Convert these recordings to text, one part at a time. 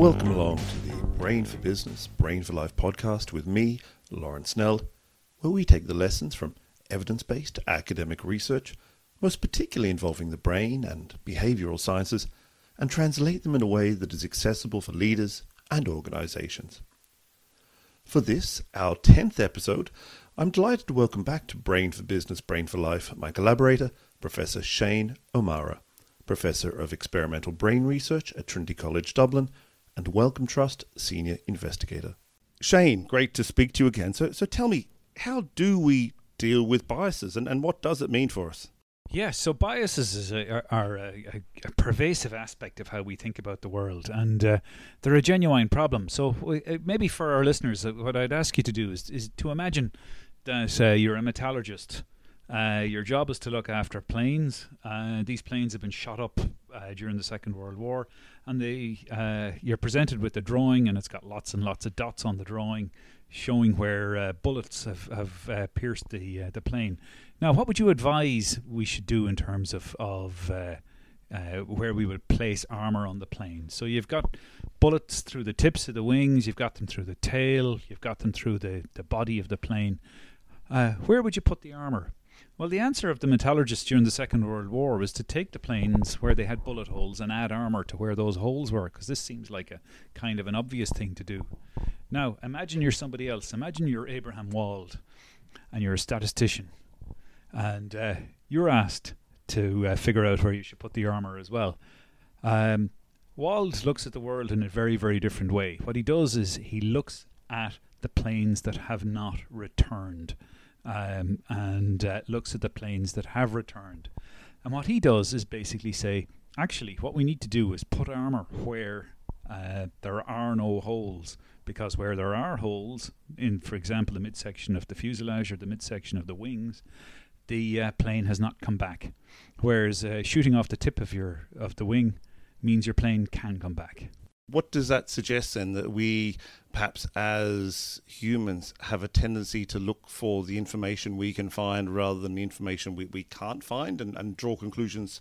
Welcome along to the Brain for Business, Brain for Life podcast with me, Lawrence Snell, where we take the lessons from evidence based academic research, most particularly involving the brain and behavioral sciences, and translate them in a way that is accessible for leaders and organizations. For this, our 10th episode, I'm delighted to welcome back to Brain for Business, Brain for Life my collaborator, Professor Shane O'Mara, Professor of Experimental Brain Research at Trinity College Dublin and Wellcome Trust Senior Investigator. Shane, great to speak to you again. So, so tell me, how do we deal with biases and, and what does it mean for us? Yeah, so biases a, are, are a, a, pervasive aspect of how we think about the world, and uh, they're a genuine problem. So we, uh, maybe for our listeners, uh, what I'd ask you to do is, is to imagine that uh, you're a metallurgist. Uh, your job is to look after planes. Uh, these planes have been shot up during the Second World War, and they you're presented with a drawing, and it's got lots and lots of dots on the drawing showing where bullets have, have pierced the the plane now, what would you advise we should do in terms of of uh, uh, where we would place armor on the plane? So you've got bullets through the tips of the wings, you've got them through the tail, you've got them through the the body of the plane. Uh, where would you put the armor? Well, the answer of the metallurgists during the Second World War was to take the planes where they had bullet holes and add armor to where those holes were, because this seems like a kind of an obvious thing to do. Now, imagine you're somebody else. Imagine you're Abraham Wald, and you're a statistician and uh, you're asked to uh, figure out where you should put the armor as well. Um, Wald looks at the world in a very, very different way. What he does is he looks at the planes that have not returned um, and uh, looks at the planes that have returned. And what he does is basically say, actually, what we need to do is put armor where uh, there are no holes because where there are holes in, for example, the midsection of the fuselage or the midsection of the wings, the uh, plane has not come back. Whereas uh, shooting off the tip of your of the wing means your plane can come back. What does that suggest then that we perhaps as humans have a tendency to look for the information we can find rather than the information we, we can't find and, and draw conclusions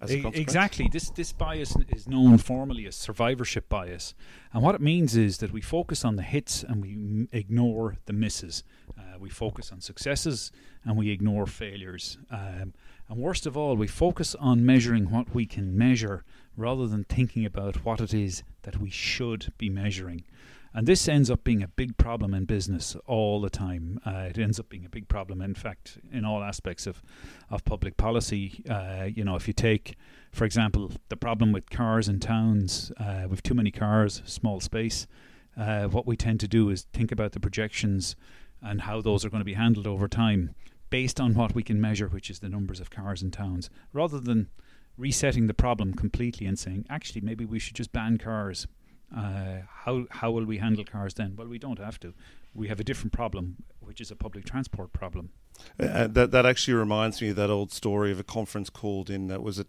Exactly. This this bias is known formally as survivorship bias, and what it means is that we focus on the hits and we m- ignore the misses. Uh, we focus on successes and we ignore failures. Um, and worst of all, we focus on measuring what we can measure rather than thinking about what it is that we should be measuring. And this ends up being a big problem in business all the time. Uh, it ends up being a big problem, in fact, in all aspects of, of public policy. Uh, you know, if you take, for example, the problem with cars in towns, uh, with too many cars, small space, uh, what we tend to do is think about the projections and how those are going to be handled over time based on what we can measure, which is the numbers of cars in towns, rather than resetting the problem completely and saying, actually, maybe we should just ban cars uh, how how will we handle cars then? Well, we don't have to. We have a different problem, which is a public transport problem. Uh, that that actually reminds me of that old story of a conference called in that was it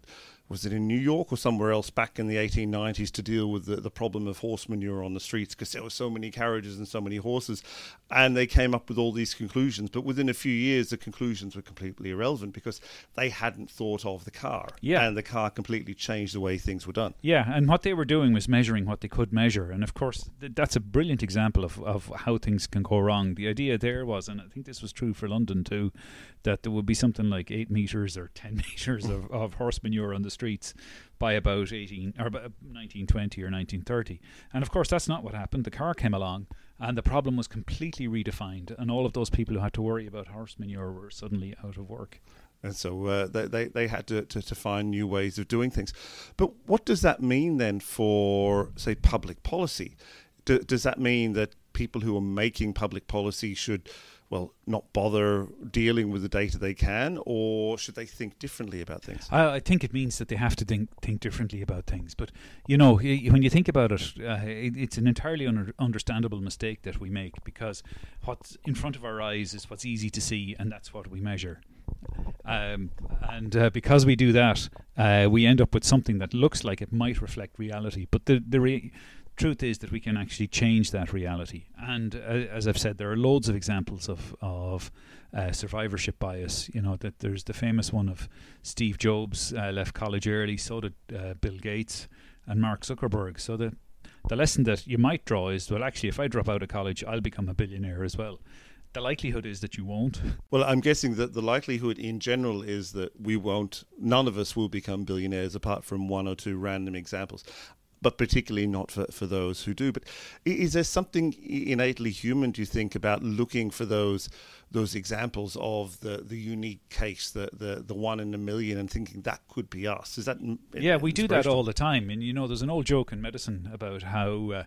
was it in New York or somewhere else back in the 1890s to deal with the, the problem of horse manure on the streets because there were so many carriages and so many horses. And they came up with all these conclusions. But within a few years, the conclusions were completely irrelevant because they hadn't thought of the car. Yeah. And the car completely changed the way things were done. Yeah. And what they were doing was measuring what they could measure. And of course, th- that's a brilliant example of, of how things can go wrong. The idea there was, and I think this was true for London too, that there would be something like eight meters or 10 meters of, of horse manure on the streets by about 18 or 1920 or 1930. And of course, that's not what happened. The car came along and the problem was completely redefined, and all of those people who had to worry about horse manure were suddenly out of work. And so uh, they, they, they had to, to, to, find new ways of doing things. But what does that mean then for, say, public policy? D- does that mean that people who are making public policy should well, not bother dealing with the data they can, or should they think differently about things? I, I think it means that they have to think think differently about things. But you know, when you think about it, uh, it it's an entirely un- understandable mistake that we make because what's in front of our eyes is what's easy to see, and that's what we measure. Um, and uh, because we do that, uh, we end up with something that looks like it might reflect reality, but the the re- truth is that we can actually change that reality. And uh, as I've said, there are loads of examples of of uh, survivorship bias. You know that there's the famous one of Steve Jobs uh, left college early. So did uh, Bill Gates and Mark Zuckerberg. So the the lesson that you might draw is well, actually, if I drop out of college, I'll become a billionaire as well. The likelihood is that you won't. Well, I'm guessing that the likelihood in general is that we won't, none of us will become billionaires apart from one or two random examples but particularly not for, for those who do. But is there something innately human, do you think, about looking for those those examples of the, the unique case, the, the, the one in a million, and thinking that could be us? Is that yeah? We do that all the time, and you know, there's an old joke in medicine about how. Uh,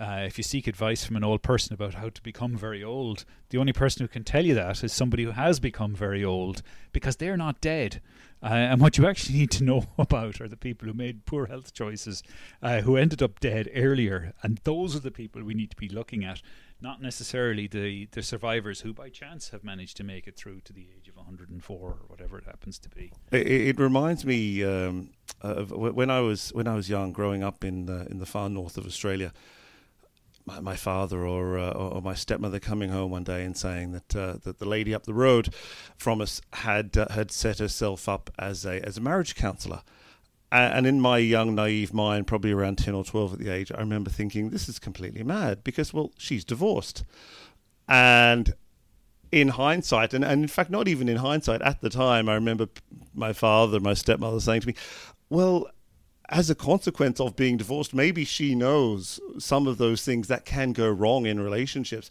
uh, if you seek advice from an old person about how to become very old, the only person who can tell you that is somebody who has become very old because they're not dead. Uh, and what you actually need to know about are the people who made poor health choices, uh, who ended up dead earlier. And those are the people we need to be looking at, not necessarily the, the survivors who by chance have managed to make it through to the age of 104 or whatever it happens to be. It, it reminds me um, of when I was when I was young, growing up in the, in the far north of Australia my, my father or, uh, or my stepmother coming home one day and saying that uh, that the lady up the road from us had uh, had set herself up as a as a marriage counsellor. And in my young, naive mind, probably around 10 or 12 at the age, I remember thinking, this is completely mad because, well, she's divorced. And in hindsight, and, and in fact, not even in hindsight, at the time, I remember my father, my stepmother saying to me, well, as a consequence of being divorced, maybe she knows some of those things that can go wrong in relationships,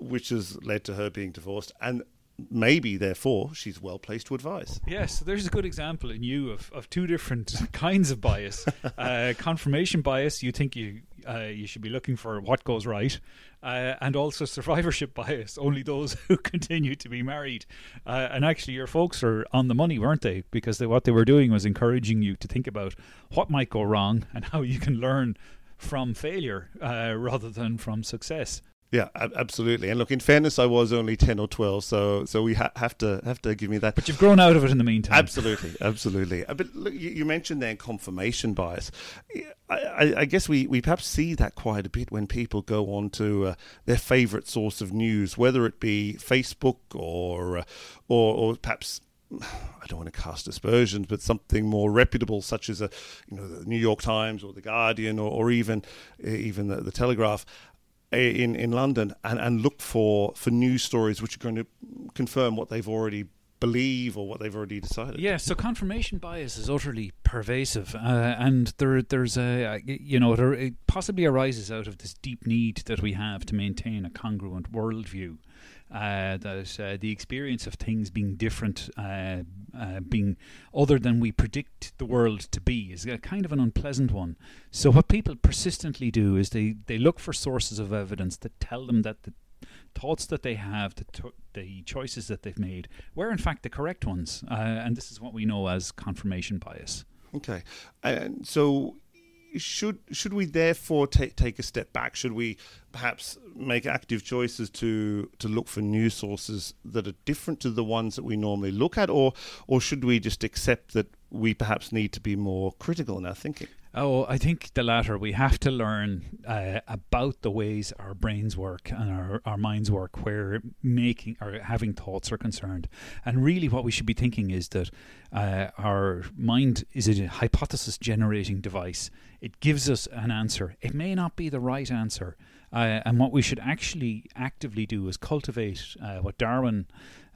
which has led to her being divorced. And maybe, therefore, she's well placed to advise. Yes, so there's a good example in you of, of two different kinds of bias. uh, confirmation bias, you think you uh, you should be looking for what goes right, uh, and also survivorship bias. Only those who continue to be married. Uh, and actually, your folks are on the money, weren't they? Because they, what they were doing was encouraging you to think about what might go wrong and how you can learn from failure uh, rather than from success. Yeah, absolutely. And look, in fairness, I was only ten or twelve, so so we ha- have to have to give me that. But you've grown out of it in the meantime. Absolutely, absolutely. Uh, but look, you, you mentioned then confirmation bias. I, I, guess we, we perhaps see that quite a bit when people go on to uh, their favourite source of news, whether it be Facebook or uh, or, or perhaps I don't want to cast aspersions, but something more reputable, such as a, you know, the New York Times or the Guardian or, or even even the, the Telegraph in in London and, and look for for news stories which are going to confirm what they've already believe or what they've already decided. Yeah, so confirmation bias is utterly pervasive, uh, and there there's a you know it possibly arises out of this deep need that we have to maintain a congruent worldview uh, that uh, the experience of things being different, uh, uh, being other than we predict the world to be, is a kind of an unpleasant one. So what people persistently do is they, they look for sources of evidence that tell them that the thoughts that they have, the, to- the choices that they've made, were in fact the correct ones. Uh, and this is what we know as confirmation bias. Okay, and so should should we therefore take take a step back? Should we perhaps make active choices to to look for new sources that are different to the ones that we normally look at, or or should we just accept that we perhaps need to be more critical in our thinking? Oh, I think the latter. We have to learn uh, about the ways our brains work and our, our minds work where making or having thoughts are concerned. And really, what we should be thinking is that uh, our mind is a hypothesis generating device. It gives us an answer. It may not be the right answer. Uh, and what we should actually actively do is cultivate uh, what Darwin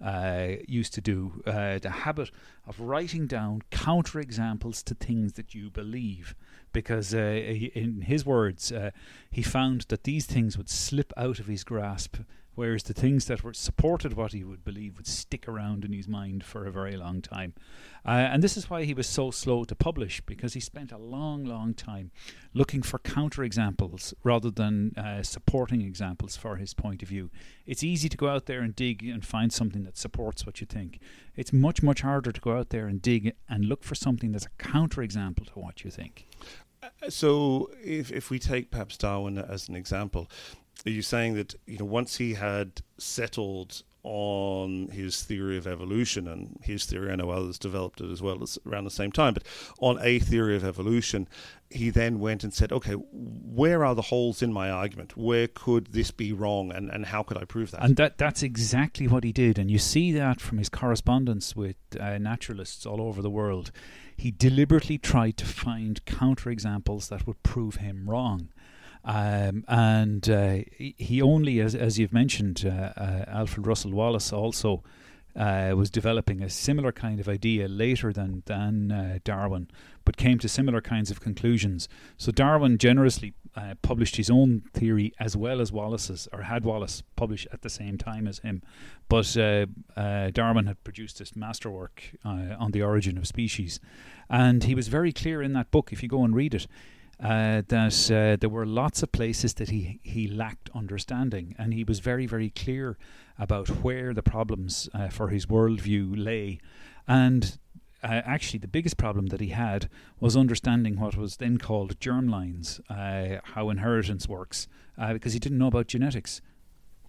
uh, used to do uh, the habit of writing down counterexamples to things that you believe. Because uh, in his words, uh, he found that these things would slip out of his grasp, whereas the things that were supported what he would believe would stick around in his mind for a very long time. Uh, and this is why he was so slow to publish, because he spent a long, long time looking for counterexamples rather than uh, supporting examples for his point of view. It's easy to go out there and dig and find something that supports what you think. It's much, much harder to go out there and dig and look for something that's a counterexample to what you think. So, if if we take perhaps Darwin as an example, are you saying that you know once he had settled on his theory of evolution and his theory, I know others developed it as well as around the same time, but on a theory of evolution, he then went and said, okay, where are the holes in my argument? Where could this be wrong and, and how could I prove that? And that that's exactly what he did. And you see that from his correspondence with uh, naturalists all over the world he deliberately tried to find counterexamples that would prove him wrong. Um, and uh, he only, as, as you've mentioned, uh, uh, Alfred Russel Wallace also uh, was developing a similar kind of idea later than than Darwin, but came to similar kinds of conclusions. So Darwin generously uh, published his own theory as well as Wallace's, or had Wallace publish at the same time as him. But uh, uh, Darwin had produced this masterwork on the origin of species, and he was very clear in that book. If you go and read it, uh, that uh, there were lots of places that he, he lacked understanding, and he was very, very clear about where the problems uh, for his worldview lay. And uh, actually, the biggest problem that he had was understanding what was then called germlines, uh, how inheritance works, uh, because he didn't know about genetics.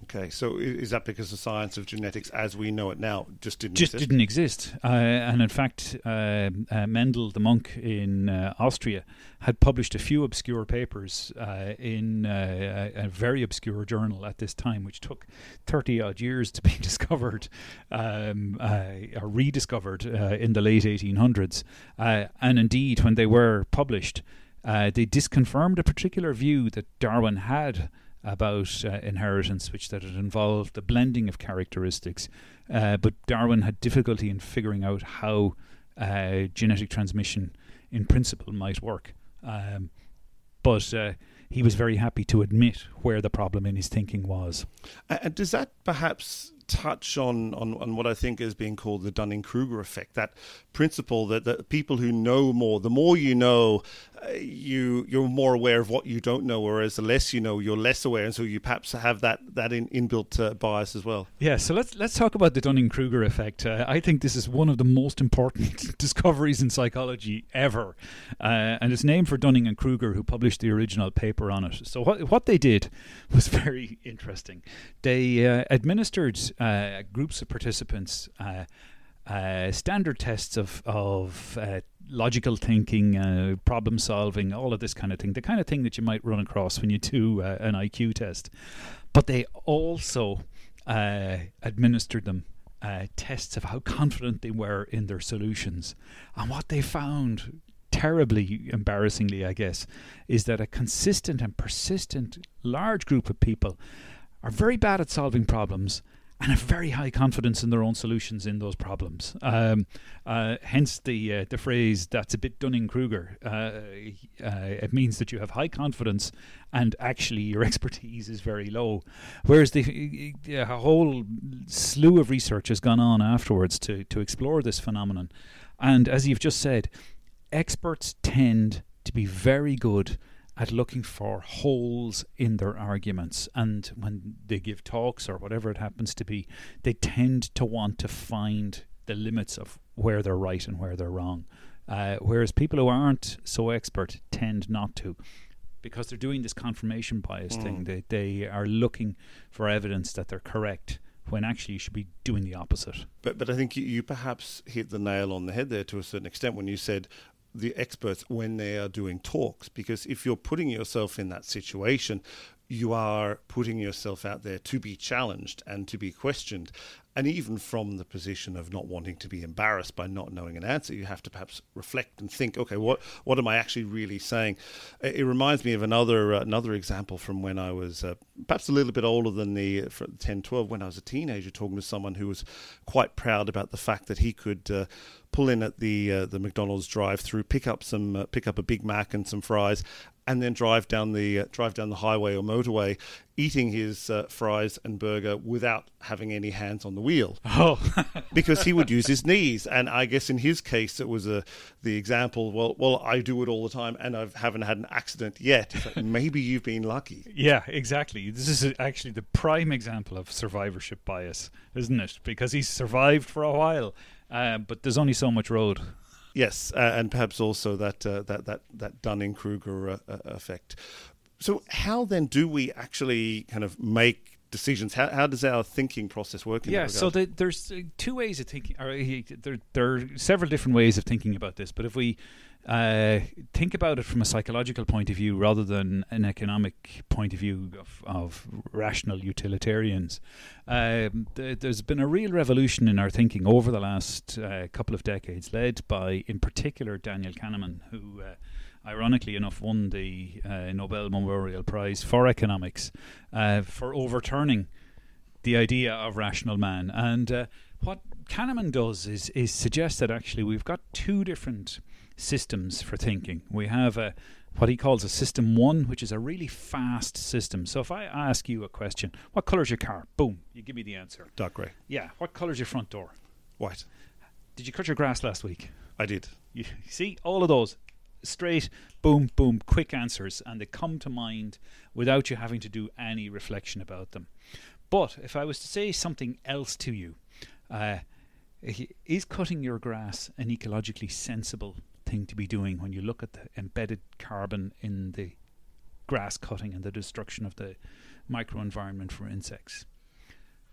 Okay, so is that because the science of genetics, as we know it now, just didn't just exist? didn't exist? Uh, and in fact, uh, uh, Mendel, the monk in uh, Austria, had published a few obscure papers uh, in uh, a, a very obscure journal at this time, which took thirty odd years to be discovered um, or rediscovered in the late 1800s. and indeed, when they were published, they disconfirmed a particular view that Darwin had about uh, inheritance, which that it involved the blending of characteristics. Uh, but Darwin had difficulty in figuring out how uh, genetic transmission, in principle, might work. Um, but uh, he was very happy to admit where the problem in his thinking was. And does that perhaps touch on, on, on what I think is being called the Dunning Kruger effect. That principle that, that people who know more, the more you know, you you're more aware of what you don't know, whereas the less you know, you're less aware, and so you perhaps have that that in, inbuilt uh, bias as well. Yeah, so let's let's talk about the Dunning Kruger effect. Uh, I think this is one of the most important discoveries in psychology ever, uh, and it's named for Dunning and Kruger, who published the original paper on it. So what what they did was very interesting. They uh, administered uh, groups of participants uh, uh, standard tests of of uh, logical thinking, uh, problem solving, all of this kind of thing, the kind of thing that you might run across when you do uh, an IQ test. But they also administered them tests of how confident they were in their solutions, and what they found terribly embarrassingly, I guess, is that a consistent and persistent large group of people are very bad at solving problems and have very high confidence in their own solutions in those problems. Um, uh, hence the uh, the phrase "that's a bit Dunning Kruger." Uh, uh, it means that you have high confidence, and actually your expertise is very low. Whereas the a whole slew of research has gone on afterwards to to explore this phenomenon, and as you've just said, experts tend to be very good at looking for holes in their arguments. And when they give talks or whatever it happens to be, they tend to want to find the limits of where they're right and where they're wrong. Uh, whereas people who aren't so expert tend not to. Because they're doing this confirmation bias mm. thing. They, they are looking for evidence that they're correct when actually you should be doing the opposite. But but I think you, you, perhaps hit the nail on the head there to a certain extent when you said the experts when they are doing talks because if you're putting yourself in that situation you are putting yourself out there to be challenged and to be questioned and even from the position of not wanting to be embarrassed by not knowing an answer you have to perhaps reflect and think okay what what am i actually really saying? It reminds me of another uh, another example from when i was uh, perhaps a little bit older than the uh, 10 12 when i was a teenager talking to someone who was quite proud about the fact that he could uh, pull in at the uh, the McDonald's drive-through, pick up some uh, pick up a Big Mac and some fries, and then drive down the uh, drive down the highway or motorway, eating his uh, fries and burger without having any hands on the wheel. Oh, because he would use his knees, and I guess in his case it was a uh, the example. Well, well, I do it all the time, and I haven't had an accident yet. Maybe you've been lucky. Yeah, exactly. This is actually the prime example of survivorship bias, isn't it? Because he's survived for a while uh, but there's only so much road. Yes, uh, and perhaps also that uh, that that that Dunning Kruger uh, uh, effect. So, how then do we actually kind of make decisions? How, how does our thinking process work? yeah, so the, there's two ways of thinking. Or, there, there are several different ways of thinking about this. But if we uh, think about it from a psychological point of view rather than an economic point of view of, of rational utilitarians. Um, th- there's been a real revolution in our thinking over the last uh, couple of decades, led by, in particular, Daniel Kahneman, who uh, ironically enough, won the uh, Nobel Memorial Prize for economics uh, for overturning the idea of rational man. And uh, what Kahneman does is is suggest that actually we've got two different systems for thinking. We have a what he calls a system one, which is a really fast system. So if I ask you a question, what colour's your car? Boom, you give me the answer. Dark grey. Yeah. What colour's your front door? White. Did you cut your grass last week? I did. You see all of those straight, boom, boom, quick answers, and they come to mind without you having to do any reflection about them. But if I was to say something else to you, uh, is cutting your grass an ecologically sensible thing to be doing when you look at the embedded carbon in the grass cutting and the destruction of the microenvironment for insects?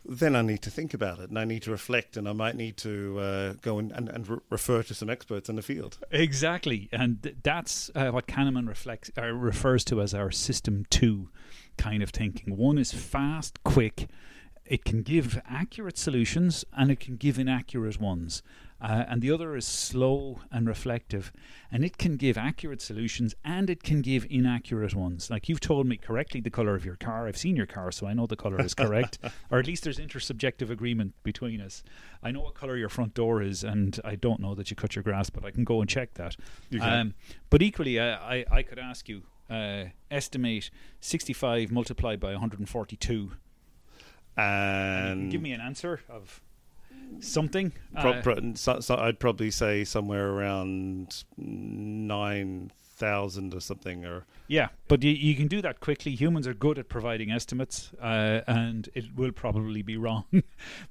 Then I need to think about it and I need to reflect and I might need to uh, go and, and, and re- refer to some experts in the field. Exactly. And th- that's uh, what Kahneman reflects, uh, refers to as our system two kind of thinking. One is fast, quick, it can give accurate solutions and it can give inaccurate ones. Uh, and the other is slow and reflective, and it can give accurate solutions and it can give inaccurate ones. Like you've told me correctly the color of your car. I've seen your car, so I know the color is correct, or at least there's intersubjective agreement between us. I know what color your front door is, and I don't know that you cut your grass, but I can go and check that. Um, but equally, uh, I I could ask you uh, estimate 65 multiplied by 142 and give me an answer of something. Pro- uh, pro- so, so I'd probably say somewhere around nine thousand or something. Or yeah, but you, you can do that quickly. Humans are good at providing estimates, uh, and it will probably be wrong.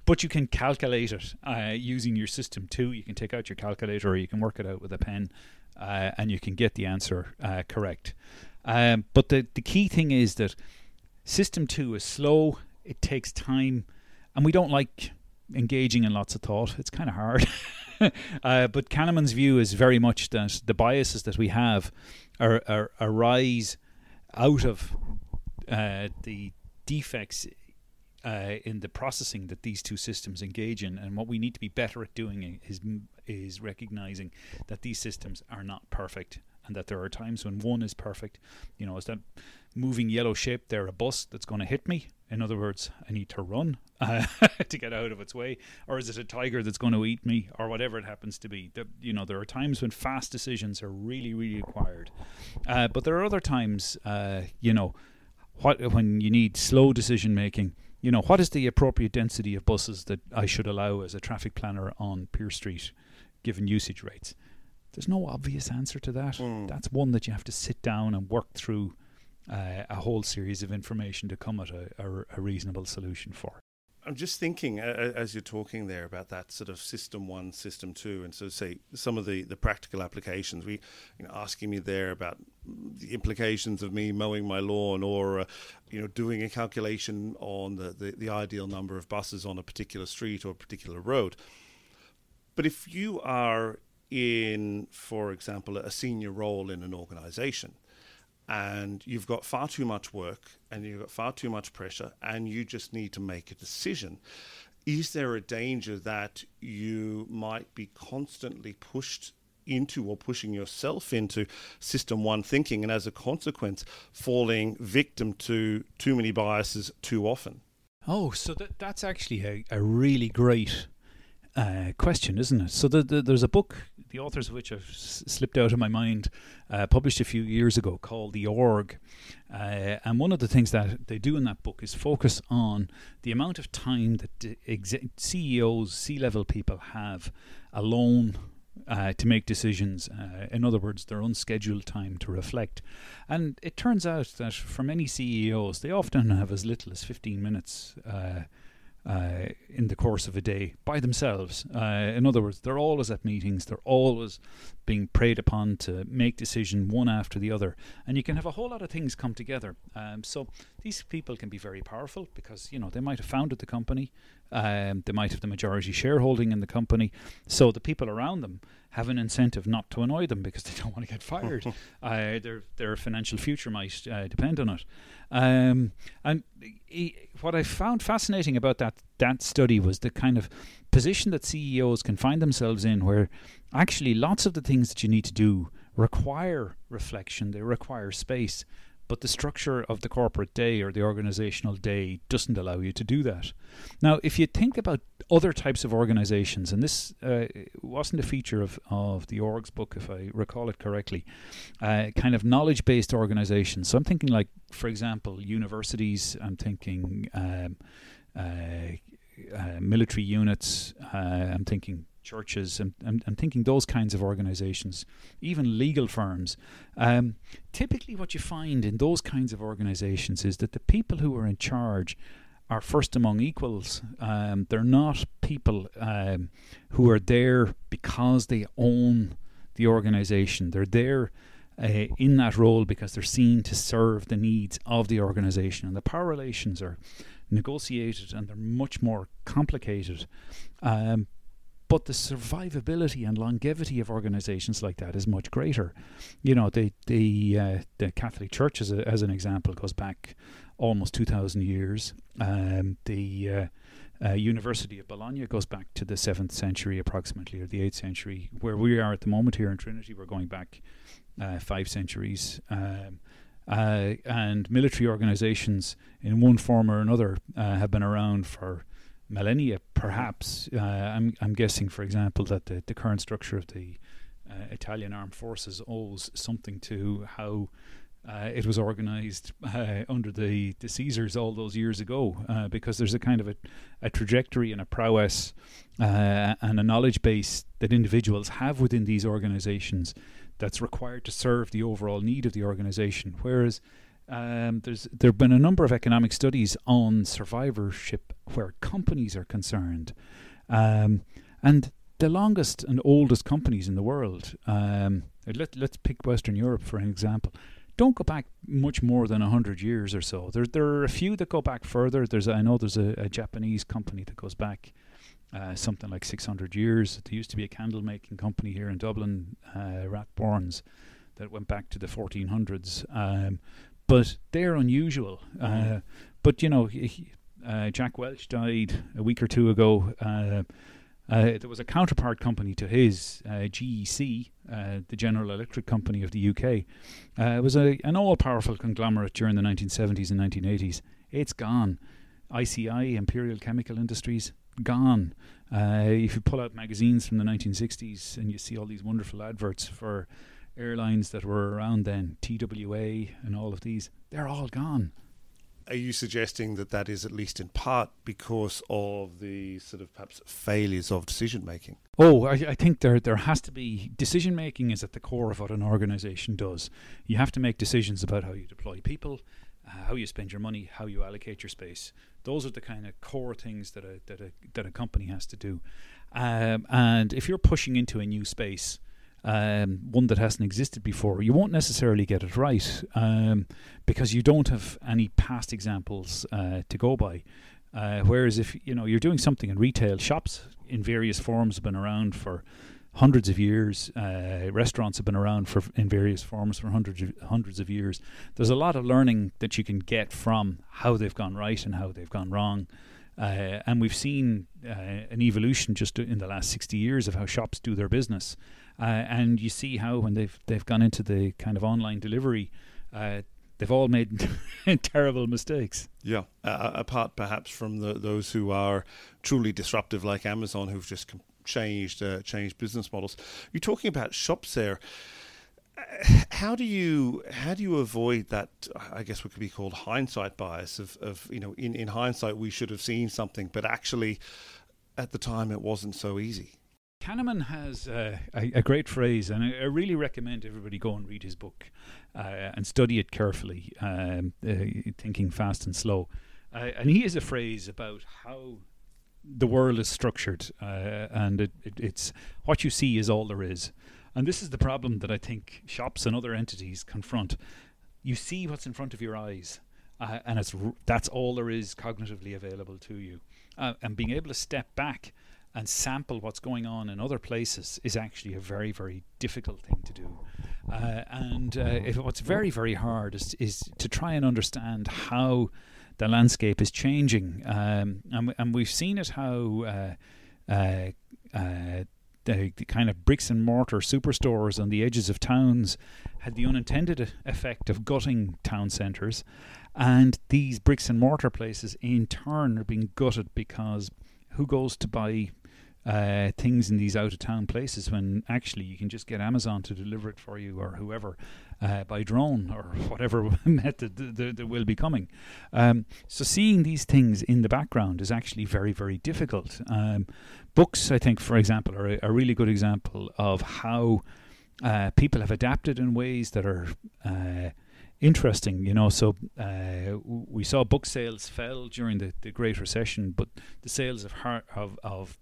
but you can calculate it uh, using your system two. You can take out your calculator, or you can work it out with a pen, uh, and you can get the answer uh, correct. Um, but the the key thing is that system two is slow it takes time, and we don't like engaging in lots of thought. It's kind of hard. uh, but Kahneman's view is very much that the biases that we have are, are arise out of uh, the defects uh, in the processing that these two systems engage in, and what we need to be better at doing is is recognizing that these systems are not perfect, and that there are times when one is perfect. You know, is that moving yellow shape there a bus that's going to hit me? In other words, I need to run uh, to get out of its way, or is it a tiger that's going to eat me, or whatever it happens to be? The, you know, there are times when fast decisions are really, really required, uh, but there are other times, uh, you know, what when you need slow decision making. You know, what is the appropriate density of buses that I should allow as a traffic planner on Pearse Street, given usage rates? There's no obvious answer to that. Mm. That's one that you have to sit down and work through uh, a whole series of information to come at a, a, a reasonable solution for. I'm just thinking uh, as you're talking there about that sort of system one, system two, and so say some of the, the practical applications. We, you know, asking me there about the implications of me mowing my lawn, or uh, you know, doing a calculation on the, the the ideal number of buses on a particular street or a particular road. But if you are in, for example, a senior role in an organisation, and you've got far too much work and you've got far too much pressure and you just need to make a decision is there a danger that you might be constantly pushed into or pushing yourself into system one thinking and as a consequence falling victim to too many biases too often oh so that, that's actually a, a really great uh, question, isn't it? So the, the, there's a book, the authors of which have s- slipped out of my mind, uh, published a few years ago called The Org. Uh, and one of the things that they do in that book is focus on the amount of time that ex- CEOs, C level people have alone uh, to make decisions. Uh, in other words, their unscheduled time to reflect. And it turns out that for many CEOs, they often have as little as 15 minutes uh, in the course of a day by themselves. Uh, in other words, they're always at meetings, they're always being preyed upon to make decision one after the other, and you can have a whole lot of things come together. Um, so these people can be very powerful because you know they might have founded the company, um, they might have the majority shareholding in the company, so the people around them have an incentive not to annoy them because they don't want to get fired. uh, their their financial future might uh, depend on it. Um, and he, what I found fascinating about that that study was the kind of position that CEOs can find themselves in, where actually lots of the things that you need to do require reflection, they require space. But the structure of the corporate day or the organizational day doesn't allow you to do that. Now, if you think about other types of organizations, and this uh, wasn't a feature of, of the orgs book, if I recall it correctly, uh, kind of knowledge based organizations. So I'm thinking, like, for example, universities, I'm thinking um, uh, uh military units, uh, I'm thinking churches. I'm, I'm, I'm, thinking those kinds of organizations, even legal firms. Um, typically, what you find in those kinds of organizations is that the people who are in charge are first among equals. Um, they're not people um, who are there because they own the organization. They're there. Uh, in that role, because they're seen to serve the needs of the organization, and the power relations are negotiated and they're much more complicated. Um, but the survivability and longevity of organizations like that is much greater. You know, the the uh, the Catholic Church, as, a, as an example, goes back almost two thousand years. Um, the uh, uh, University of Bologna goes back to the seventh century, approximately, or the eighth century. Where we are at the moment here in Trinity, we're going back uh, five centuries. Um, uh, and military organizations, in one form or another, uh, have been around for millennia, perhaps. Uh, I'm, I'm guessing, for example, that the, the current structure of the uh, Italian armed forces owes something to how uh, it was organized uh, under the, the Caesars all those years ago, uh, because there's a kind of a, a trajectory and a prowess uh, and a knowledge base that individuals have within these organizations that's required to serve the overall need of the organization. Whereas um, there's there have been a number of economic studies on survivorship where companies are concerned, um, and the longest and oldest companies in the world. Um, let let's pick Western Europe for an example. Don't go back much more than hundred years or so. There there are a few that go back further. There's I know there's a, a Japanese company that goes back. Uh, something like 600 years. There used to be a candle making company here in Dublin, uh, Rathbornes, that went back to the 1400s. Um, but they're unusual. Uh, mm-hmm. but you know, he, uh, Jack Welch died a week or two ago. Uh, uh there was a counterpart company to his, uh, GEC, uh, the General Electric Company of the UK. it was a, an all-powerful conglomerate during the 1970s and 1980s. It's gone. ICI, Imperial Chemical Industries, gone. if you pull out magazines from the 1960s and you see all these wonderful adverts for airlines that were around then, TWA and all of these, they're all gone. Are you suggesting that that is at least in part because of the sort of perhaps failures of decision making? Oh, I, I, think there there has to be decision making is at the core of what an organisation does. You have to make decisions about how you deploy people, uh, how you spend your money, how you allocate your space. Those are the kind of core things that a that a that a company has to do. Um, and if you're pushing into a new space, um, one that hasn't existed before, you won't necessarily get it right um, because you don't have any past examples uh, to go by. Uh, whereas if you know you're doing something in retail, shops in various forms have been around for hundreds of years. Uh, restaurants have been around for in various forms for hundreds of, hundreds of years. There's a lot of learning that you can get from how they've gone right and how they've gone wrong. Uh, and we've seen uh, an evolution just in the last 60 years of how shops do their business. Uh, and you see how when they've they've gone into the kind of online delivery, uh, they've all made terrible mistakes. Yeah, uh, apart perhaps from the, those who are truly disruptive, like Amazon, who've just com- changed uh, changed business models. You're talking about shops there. Uh, how do you how do you avoid that? I guess what could be called hindsight bias of, of you know in, in hindsight we should have seen something, but actually at the time it wasn't so easy. Kahneman has uh, a, a, great phrase, and I, I, really recommend everybody go and read his book uh, and study it carefully, um, uh, thinking fast and slow. Uh, and he has a phrase about how the world is structured, uh, and it, it, it's what you see is all there is. And this is the problem that I think shops and other entities confront. You see what's in front of your eyes, uh, and it's r- that's all there is cognitively available to you. and being able to step back and sample what's going on in other places is actually a very, very difficult thing to do. Uh, and uh, if, what's very, very hard is, is to try and understand how the landscape is changing. Um, and, and we've seen it how uh, uh, uh the, the kind of bricks and mortar superstores on the edges of towns had the unintended effect of gutting town centres, and these bricks and mortar places in turn are being gutted because who goes to buy uh, things in these out of town places when actually you can just get Amazon to deliver it for you or whoever uh, by drone or whatever method that will be coming. Um, so seeing these things in the background is actually very, very difficult. Um, books, I think, for example, are a, a really good example of how uh, people have adapted in ways that are uh, interesting, you know. So uh, we saw book sales fell during the, the Great Recession, but the sales of hard, of, of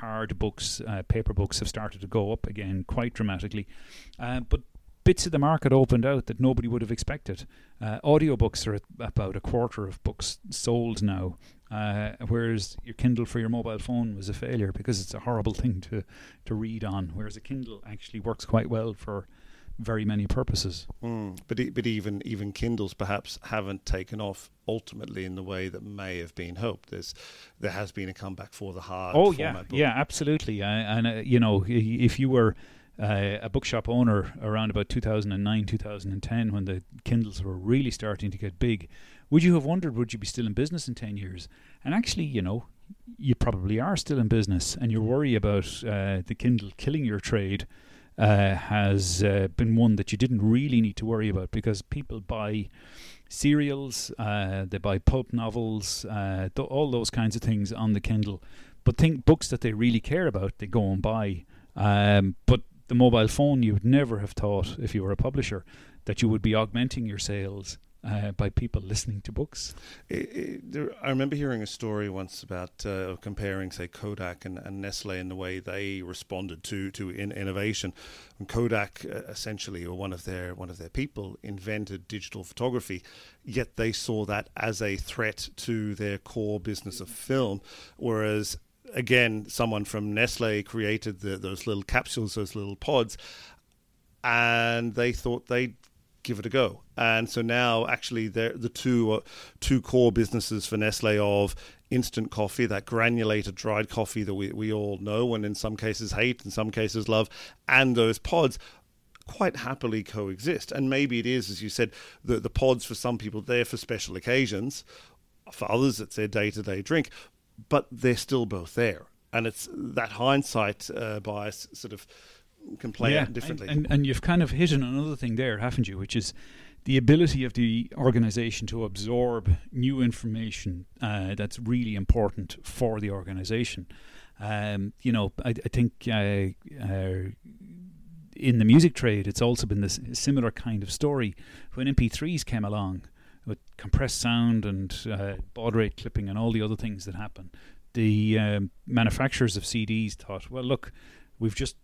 hard books, uh, paper books, have started to go up again quite dramatically. Uh, but bits of the market opened out that nobody would have expected. Uh, audiobooks are about a quarter of books sold now, uh, whereas your Kindle for your mobile phone was a failure because it's a horrible thing to, to read on, whereas a Kindle actually works quite well for very many purposes. Mm, but e- but even even Kindles perhaps haven't taken off ultimately in the way that may have been hoped. There's there has been a comeback for the hard. Oh yeah, book. yeah, absolutely. Uh, and uh, you know, if you were uh, a bookshop owner around about 2009, 2010, when the Kindles were really starting to get big, would you have wondered would you be still in business in 10 years? And actually, you know, you probably are still in business, and your worry about uh, the Kindle killing your trade uh, has uh, been one that you didn't really need to worry about because people buy serials, uh, they buy pulp novels, uh, th- all those kinds of things on the Kindle. But think books that they really care about, they go and buy. Um, but the mobile phone, you would never have thought, if you were a publisher, that you would be augmenting your sales uh, by people listening to books. It, it, there, I remember hearing a story once about uh, comparing, say, Kodak and, and, Nestle and the way they responded to to in, innovation. And Kodak, uh, essentially, or one of their one of their people, invented digital photography, yet they saw that as a threat to their core business of film, whereas again, someone from Nestle created the, those little capsules, those little pods, and they thought they'd give it a go. And so now, actually, the two uh, two core businesses for Nestle of instant coffee, that granulated dried coffee that we, we all know and in some cases hate, in some cases love, and those pods quite happily coexist. And maybe it is, as you said, the, the pods for some people, they're for special occasions. For others, it's their day to day drink, but they're still both there. And it's that hindsight uh, bias sort of can play yeah, out differently. And, and, and you've kind of hit on another thing there, haven't you? Which is the ability of the organization to absorb new information uh, that's really important for the organization. Um, you know, I, I think uh, uh, in the music trade, it's also been this similar kind of story. When MP3s came along with compressed sound and uh, baud rate clipping and all the other things that happen, the um, manufacturers of CDs thought, well, look, we've just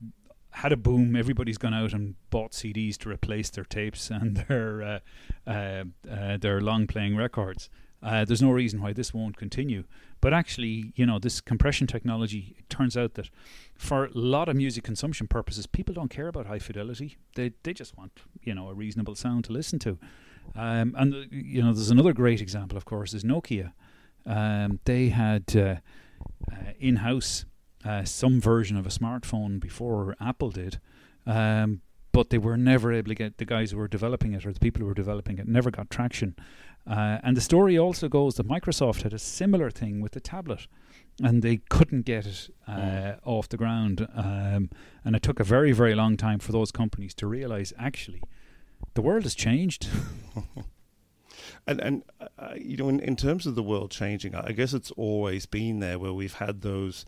had a boom. Everybody's gone out and bought CDs to replace their tapes and their uh, uh, uh, their long playing records. Uh, there's no reason why this won't continue. But actually, you know, this compression technology, it turns out that for a lot of music consumption purposes, people don't care about high fidelity. They they just want, you know, a reasonable sound to listen to. Um, and, uh, you know, there's another great example, of course, is Nokia. Um, they had uh, in house uh, some version of a smartphone before Apple did. Um, but they were never able to get the guys who were developing it or the people who were developing it never got traction. Uh, and the story also goes that Microsoft had a similar thing with the tablet, and they couldn't get it uh, mm. off the ground. Um, and it took a very, very long time for those companies to realize actually the world has changed. and and uh, you know, in, in terms of the world changing, I guess it's always been there where we've had those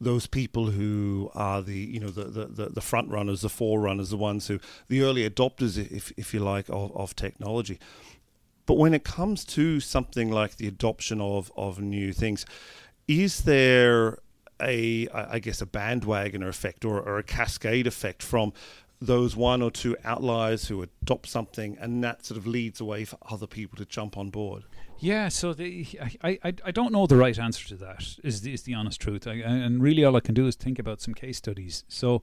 those people who are the you know the, the, the front runners, the forerunners, the ones who the early adopters, if if you like, of, of technology. But when it comes to something like the adoption of of new things, is there a I guess a bandwagoner effect or, or a cascade effect from those one or two outliers who adopt something and that sort of leads away for other people to jump on board? Yeah, so the, I, I, I don't know the right answer to that. Is the, is the honest truth? I, and really, all I can do is think about some case studies. So,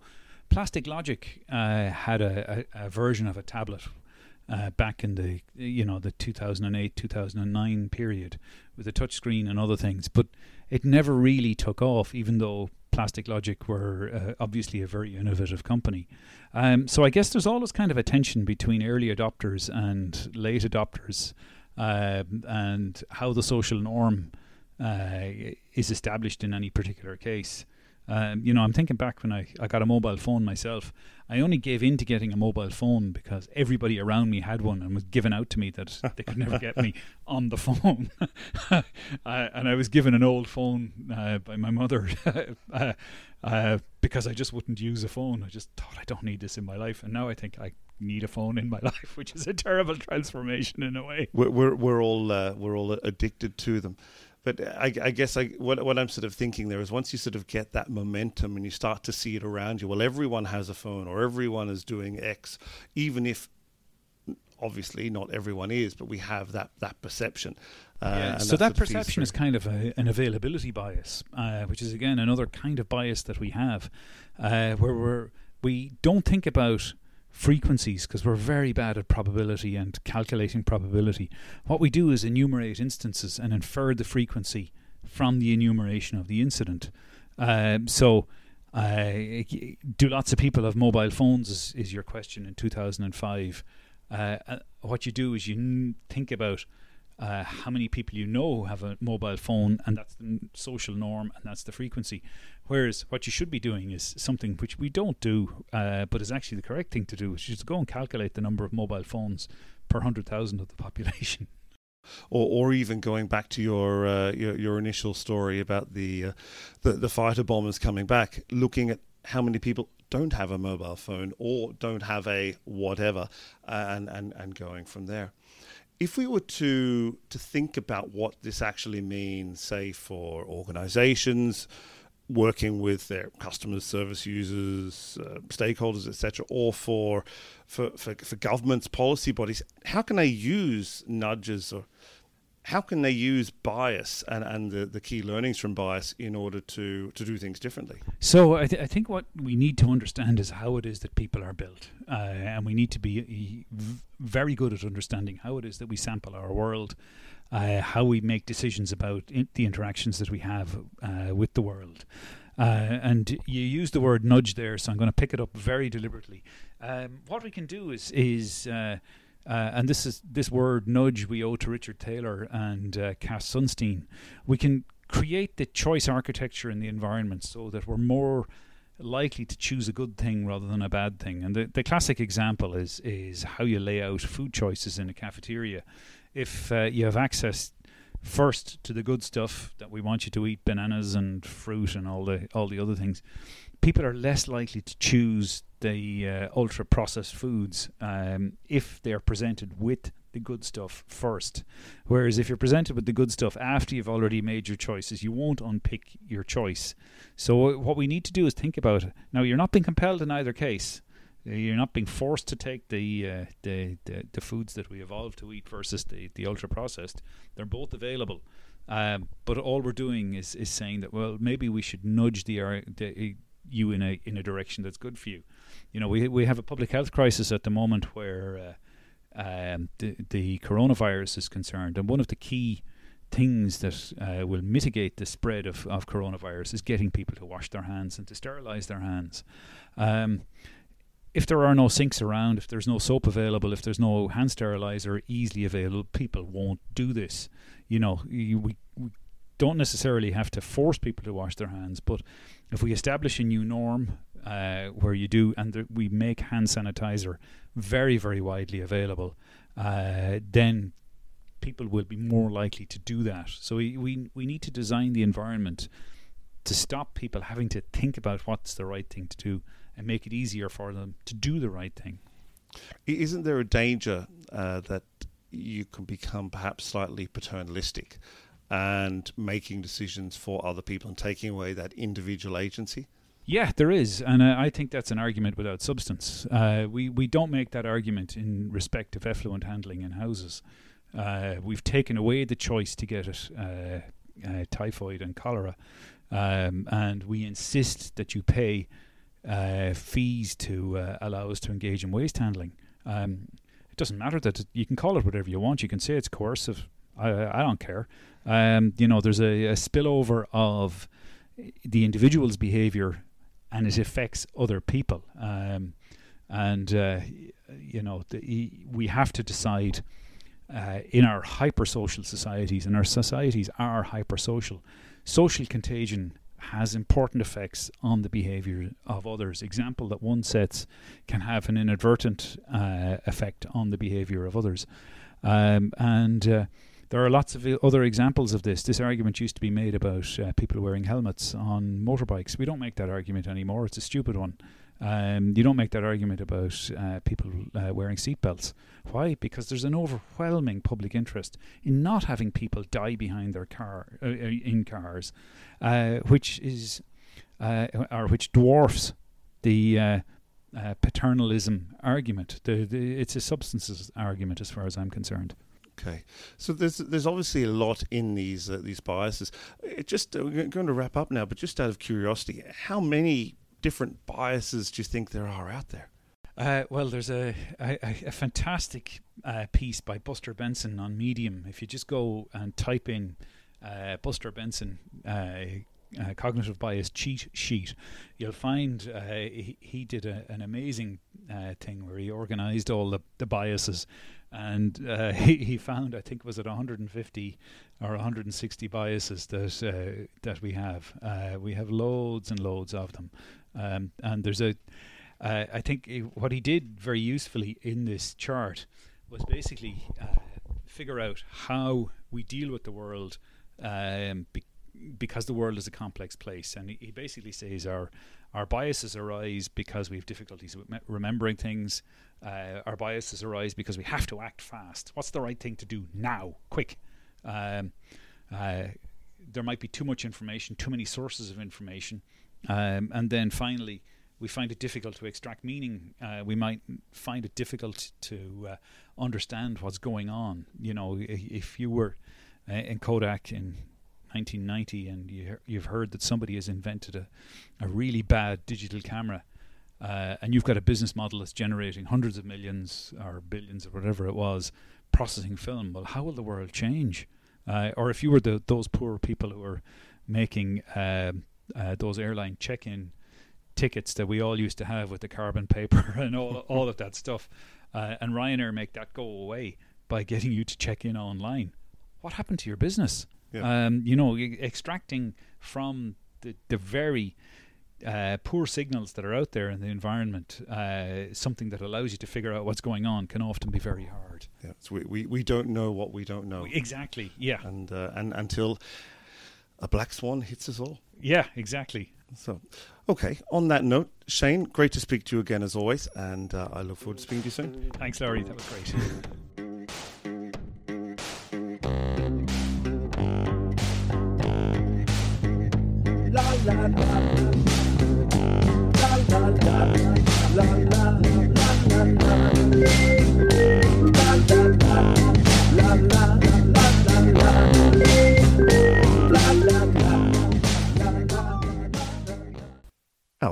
Plastic Logic uh, had a, a, a, version of a tablet uh, back in the you know the 2008 2009 period with a touchscreen and other things, but it never really took off. Even though Plastic Logic were uh, obviously a very innovative company. Um, so I guess there's always kind of a tension between early adopters and late adopters, um, and how the social norm uh, is established in any particular case. Um, you know, I'm thinking back when I, I got a mobile phone myself. I only gave in to getting a mobile phone because everybody around me had one and was given out to me that they could never get me on the phone. uh, and I was given an old phone uh, by my mother uh, uh, because I just wouldn't use a phone. I just thought I don't need this in my life, and now I think I need a phone in my life, which is a terrible transformation in a way. We're we're, we're all uh, we're all addicted to them but I, I, guess I, what, what I'm sort of thinking there is once you sort of get that momentum and you start to see it around you, well, everyone has a phone or everyone is doing X, even if obviously not everyone is, but we have that that perception. Uh, yeah, so that perception is kind of a, an availability bias, uh, which is again another kind of bias that we have, uh, where we're we don't think about frequencies because we're very bad at probability and calculating probability. What we do is enumerate instances and infer the frequency from the enumeration of the incident. Um, so, uh, do lots of people have mobile phones? Is, is your question in 2005? Uh, uh, what you do is you n- think about uh, how many people you know have a mobile phone, and that's the social norm, and that's the frequency. Whereas what you should be doing is something which we don't do, uh, but is actually the correct thing to do, which is to go and calculate the number of mobile phones per hundred thousand of the population. Or, or even going back to your uh, your, your, initial story about the, uh, the the fighter bombers coming back, looking at how many people don't have a mobile phone or don't have a whatever, and and and going from there if we were to to think about what this actually means, say for organisations working with their customers, service users, uh, stakeholders, etc., or for, for for for governments, policy bodies, how can they use nudges or how can they use bias and, and the, the key learnings from bias in order to, to do things differently? So I, th- I think what we need to understand is how it is that people are built. Uh, and we need to be very good at understanding how it is that we sample our world, uh, how we make decisions about in- the interactions that we have uh, with the world. Uh, and you use the word nudge there, so I'm going to pick it up very deliberately. Um, what we can do is is uh, and this is this word nudge we owe to Richard Thaler and uh, Cass Sunstein. We can create the choice architecture in the environment so that we're more likely to choose a good thing rather than a bad thing. And the, the classic example is is how you lay out food choices in a cafeteria. If uh, you have access first to the good stuff that we want you to eat, bananas and fruit and all the all the other things, people are less likely to choose the uh, ultra processed foods um, if they're presented with the good stuff first. Whereas if you're presented with the good stuff after you've already made your choices, you won't unpick your choice. So what we need to do is think about it. Now you're not being compelled in either case. Uh, you're not being forced to take the, uh, the, the the foods that we evolved to eat versus the, the ultra processed. They're both available. Um, but all we're doing is, is saying that well maybe we should nudge the, uh, the you in a in a direction that's good for you. You know, we we have a public health crisis at the moment where uh, um, the the coronavirus is concerned, and one of the key things that uh, will mitigate the spread of, of coronavirus is getting people to wash their hands and to sterilize their hands. Um, if there are no sinks around, if there's no soap available, if there's no hand sterilizer easily available, people won't do this. You know, you, we, we don't necessarily have to force people to wash their hands, but if we establish a new norm uh, where you do, and th- we make hand sanitizer very, very widely available, uh, then people will be more likely to do that. So we, we, we need to design the environment to stop people having to think about what's the right thing to do and make it easier for them to do the right thing. Isn't there a danger uh, that you can become perhaps slightly paternalistic and making decisions for other people and taking away that individual agency? Yeah, there is, and uh, I think that's an argument without substance. Uh, we we don't make that argument in respect of effluent handling in houses. Uh, we've taken away the choice to get it uh, uh, typhoid and cholera, um, and we insist that you pay uh, fees to allow us to engage in waste handling. Um, it doesn't matter that you can call it whatever you want. You can say it's coercive. I, I don't care. Um, you know, there's a, a spillover of the individual's behavior and it affects other people. Um, and uh, you know, the, we have to decide uh, in our hypersocial societies, and our societies are hypersocial. Social contagion has important effects on the behavior of others. Example that one sets can have an inadvertent uh, effect on the behavior of others. Um, and uh, there are lots of other examples of this. This argument used to be made about uh, people wearing helmets on motorbikes. We don't make that argument anymore. It's a stupid one. Um, you don't make that argument about uh, people uh, wearing seatbelts. Why? Because there's an overwhelming public interest in not having people die behind their car uh, uh in cars, uh, which is uh, or which dwarfs the paternalism argument. The, the, it's a substances argument, as far as I'm concerned. Okay, so there's there's obviously a lot in these uh, these biases. It just uh, we're going to wrap up now, but just out of curiosity, how many different biases do you think there are out there? Uh, well, there's a, a, a fantastic uh, piece by Buster Benson on Medium. If you just go and type in uh, Buster Benson uh, uh, cognitive bias cheat sheet, you'll find uh, he, he, did a, an amazing thing where he organized all the, the biases and uh, he, he found I think was it 150 or 160 biases that uh, that we have. Uh, we have loads and loads of them, um, and there's a. Uh, I think what he did very usefully in this chart was basically uh, figure out how we deal with the world um, be- because the world is a complex place, and he, he basically says our our biases arise because we have difficulties remembering things. Uh, our biases arise because we have to act fast. What's the right thing to do now? Quick. Um, uh, there might be too much information, too many sources of information. Um, and then finally, we find it difficult to extract meaning. Uh, we might find it difficult to uh, understand what's going on. You know, if you were uh, in Kodak in 1990 and you, you've heard that somebody has invented a, a really bad digital camera uh, and you've got a business model that's generating hundreds of millions or billions or whatever it was processing film, well, how will the world change? Uh, or if you were the, those poor people who were making uh, uh those airline check-in tickets that we all used to have with the carbon paper and all all of that stuff, uh, and Ryanair make that go away by getting you to check in online, what happened to your business? Yeah. Um, you know, extracting from the the very uh, poor signals that are out there in the environment, uh, something that allows you to figure out what's going on, can often be very hard. Yeah, so we, we, we don't know what we don't know. Exactly. Yeah. And uh, and until a black swan hits us all. Yeah. Exactly. So, okay. On that note, Shane, great to speak to you again as always, and uh, I look forward to speaking to you soon. Thanks, Larry. That was great.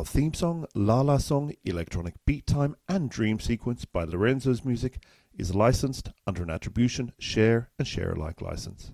Theme song, La La Song, Electronic Beat Time, and Dream Sequence by Lorenzo's Music is licensed under an attribution, share, and share alike license.